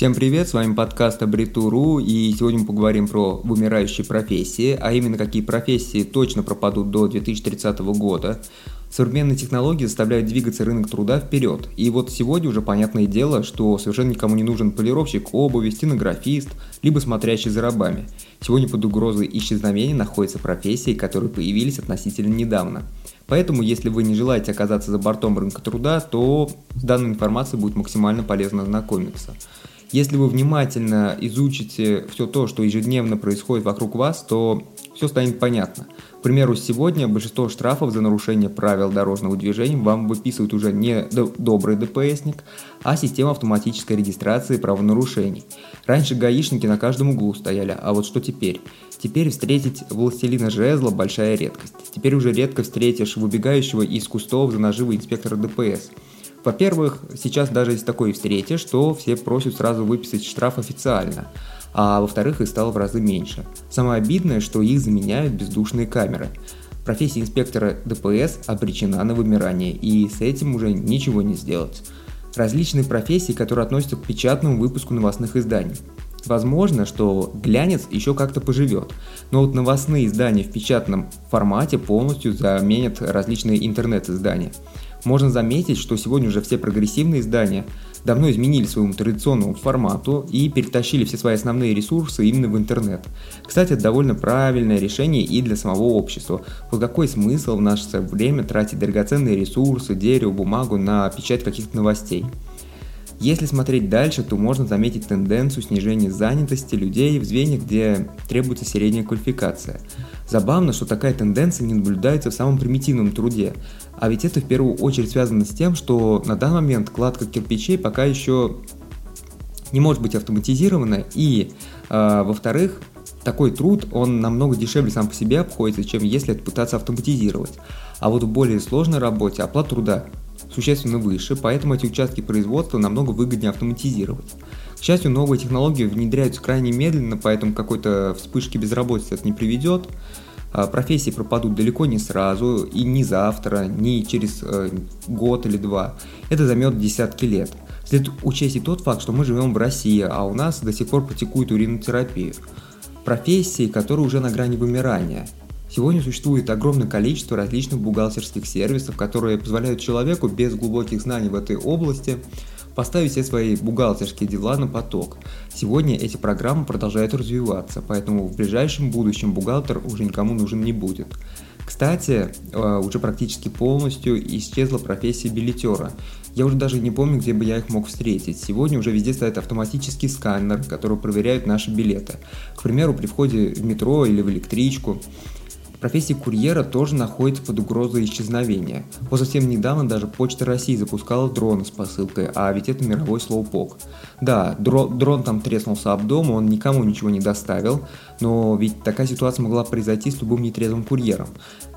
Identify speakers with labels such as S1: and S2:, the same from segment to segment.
S1: Всем привет, с вами подкаст Абритуру, и сегодня мы поговорим про вымирающие профессии, а именно какие профессии точно пропадут до 2030 года. Современные технологии заставляют двигаться рынок труда вперед, и вот сегодня уже понятное дело, что совершенно никому не нужен полировщик обуви, стенографист, либо смотрящий за рабами. Сегодня под угрозой исчезновения находятся профессии, которые появились относительно недавно. Поэтому, если вы не желаете оказаться за бортом рынка труда, то с данной информацией будет максимально полезно ознакомиться. Если вы внимательно изучите все то, что ежедневно происходит вокруг вас, то все станет понятно. К примеру, сегодня большинство штрафов за нарушение правил дорожного движения вам выписывает уже не добрый ДПСник, а система автоматической регистрации правонарушений. Раньше гаишники на каждом углу стояли, а вот что теперь? Теперь встретить властелина жезла – большая редкость. Теперь уже редко встретишь выбегающего из кустов за наживы инспектора ДПС – во-первых, сейчас даже если такое встретишь, что все просят сразу выписать штраф официально, а во-вторых, их стало в разы меньше. Самое обидное, что их заменяют бездушные камеры. Профессия инспектора ДПС обречена на вымирание, и с этим уже ничего не сделать. Различные профессии, которые относятся к печатному выпуску новостных изданий. Возможно, что глянец еще как-то поживет, но вот новостные издания в печатном формате полностью заменят различные интернет-издания – можно заметить, что сегодня уже все прогрессивные издания давно изменили своему традиционному формату и перетащили все свои основные ресурсы именно в интернет. Кстати, это довольно правильное решение и для самого общества. Вот какой смысл в наше время тратить драгоценные ресурсы, дерево, бумагу на печать каких-то новостей? Если смотреть дальше, то можно заметить тенденцию снижения занятости людей в звеньях, где требуется средняя квалификация. Забавно, что такая тенденция не наблюдается в самом примитивном труде, а ведь это в первую очередь связано с тем, что на данный момент кладка кирпичей пока еще не может быть автоматизирована, и, э, во-вторых, такой труд, он намного дешевле сам по себе обходится, чем если это пытаться автоматизировать. А вот в более сложной работе оплата труда существенно выше, поэтому эти участки производства намного выгоднее автоматизировать. К счастью, новые технологии внедряются крайне медленно, поэтому какой-то вспышки безработицы это не приведет. А, профессии пропадут далеко не сразу, и не завтра, не через э, год или два. Это займет десятки лет. Следует учесть и тот факт, что мы живем в России, а у нас до сих пор практикуют уринотерапию. Профессии, которые уже на грани вымирания – Сегодня существует огромное количество различных бухгалтерских сервисов, которые позволяют человеку без глубоких знаний в этой области поставить все свои бухгалтерские дела на поток. Сегодня эти программы продолжают развиваться, поэтому в ближайшем будущем бухгалтер уже никому нужен не будет. Кстати, э, уже практически полностью исчезла профессия билетера. Я уже даже не помню, где бы я их мог встретить. Сегодня уже везде стоит автоматический сканер, который проверяет наши билеты. К примеру, при входе в метро или в электричку. Профессия курьера тоже находится под угрозой исчезновения. Вот совсем недавно даже Почта России запускала дроны с посылкой, а ведь это мировой слоупок. Да, дрон, дрон там треснулся об дом, он никому ничего не доставил, но ведь такая ситуация могла произойти с любым нетрезвым курьером.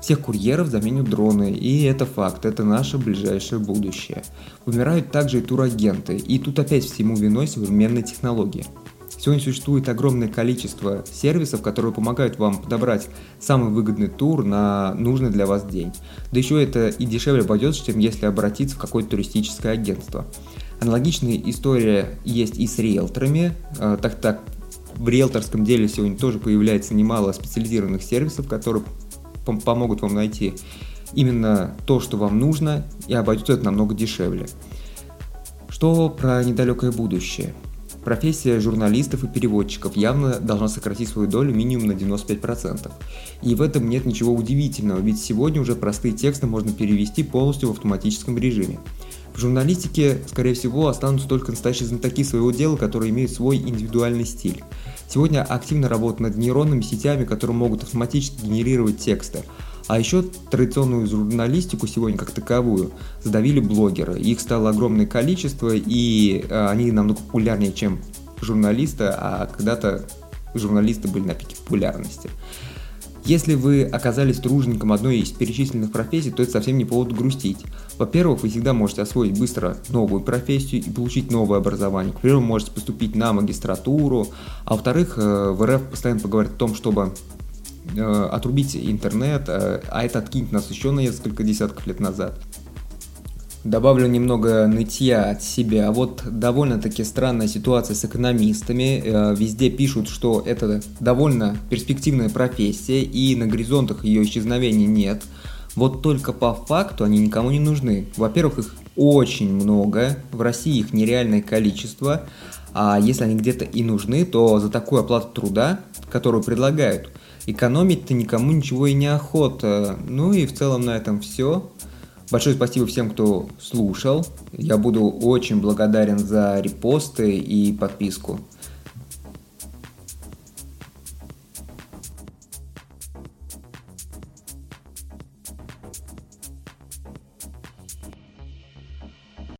S1: Всех курьеров заменят дроны, и это факт, это наше ближайшее будущее. Умирают также и турагенты, и тут опять всему виной современные технологии. Сегодня существует огромное количество сервисов, которые помогают вам подобрать самый выгодный тур на нужный для вас день. Да еще это и дешевле обойдется, чем если обратиться в какое-то туристическое агентство. Аналогичная история есть и с риэлторами, а, так так в риэлторском деле сегодня тоже появляется немало специализированных сервисов, которые пом- помогут вам найти именно то, что вам нужно, и обойдется это намного дешевле. Что про недалекое будущее? Профессия журналистов и переводчиков явно должна сократить свою долю минимум на 95%. И в этом нет ничего удивительного, ведь сегодня уже простые тексты можно перевести полностью в автоматическом режиме. В журналистике, скорее всего, останутся только настоящие знатоки своего дела, которые имеют свой индивидуальный стиль. Сегодня активно работают над нейронными сетями, которые могут автоматически генерировать тексты, а еще традиционную журналистику сегодня как таковую задавили блогеры. Их стало огромное количество, и э, они намного популярнее, чем журналисты, а когда-то журналисты были на пике популярности. Если вы оказались тружеником одной из перечисленных профессий, то это совсем не повод грустить. Во-первых, вы всегда можете освоить быстро новую профессию и получить новое образование. К примеру, можете поступить на магистратуру. А во-вторых, э, в РФ постоянно поговорят о том, чтобы отрубить интернет, э, а это откинет нас еще на несколько десятков лет назад. Добавлю немного нытья от себя. Вот довольно-таки странная ситуация с экономистами. Э, везде пишут, что это довольно перспективная профессия, и на горизонтах ее исчезновения нет. Вот только по факту они никому не нужны. Во-первых, их очень много, в России их нереальное количество, а если они где-то и нужны, то за такую оплату труда, которую предлагают, экономить-то никому ничего и не охота. Ну и в целом на этом все. Большое спасибо всем, кто слушал. Я буду очень благодарен за репосты и подписку.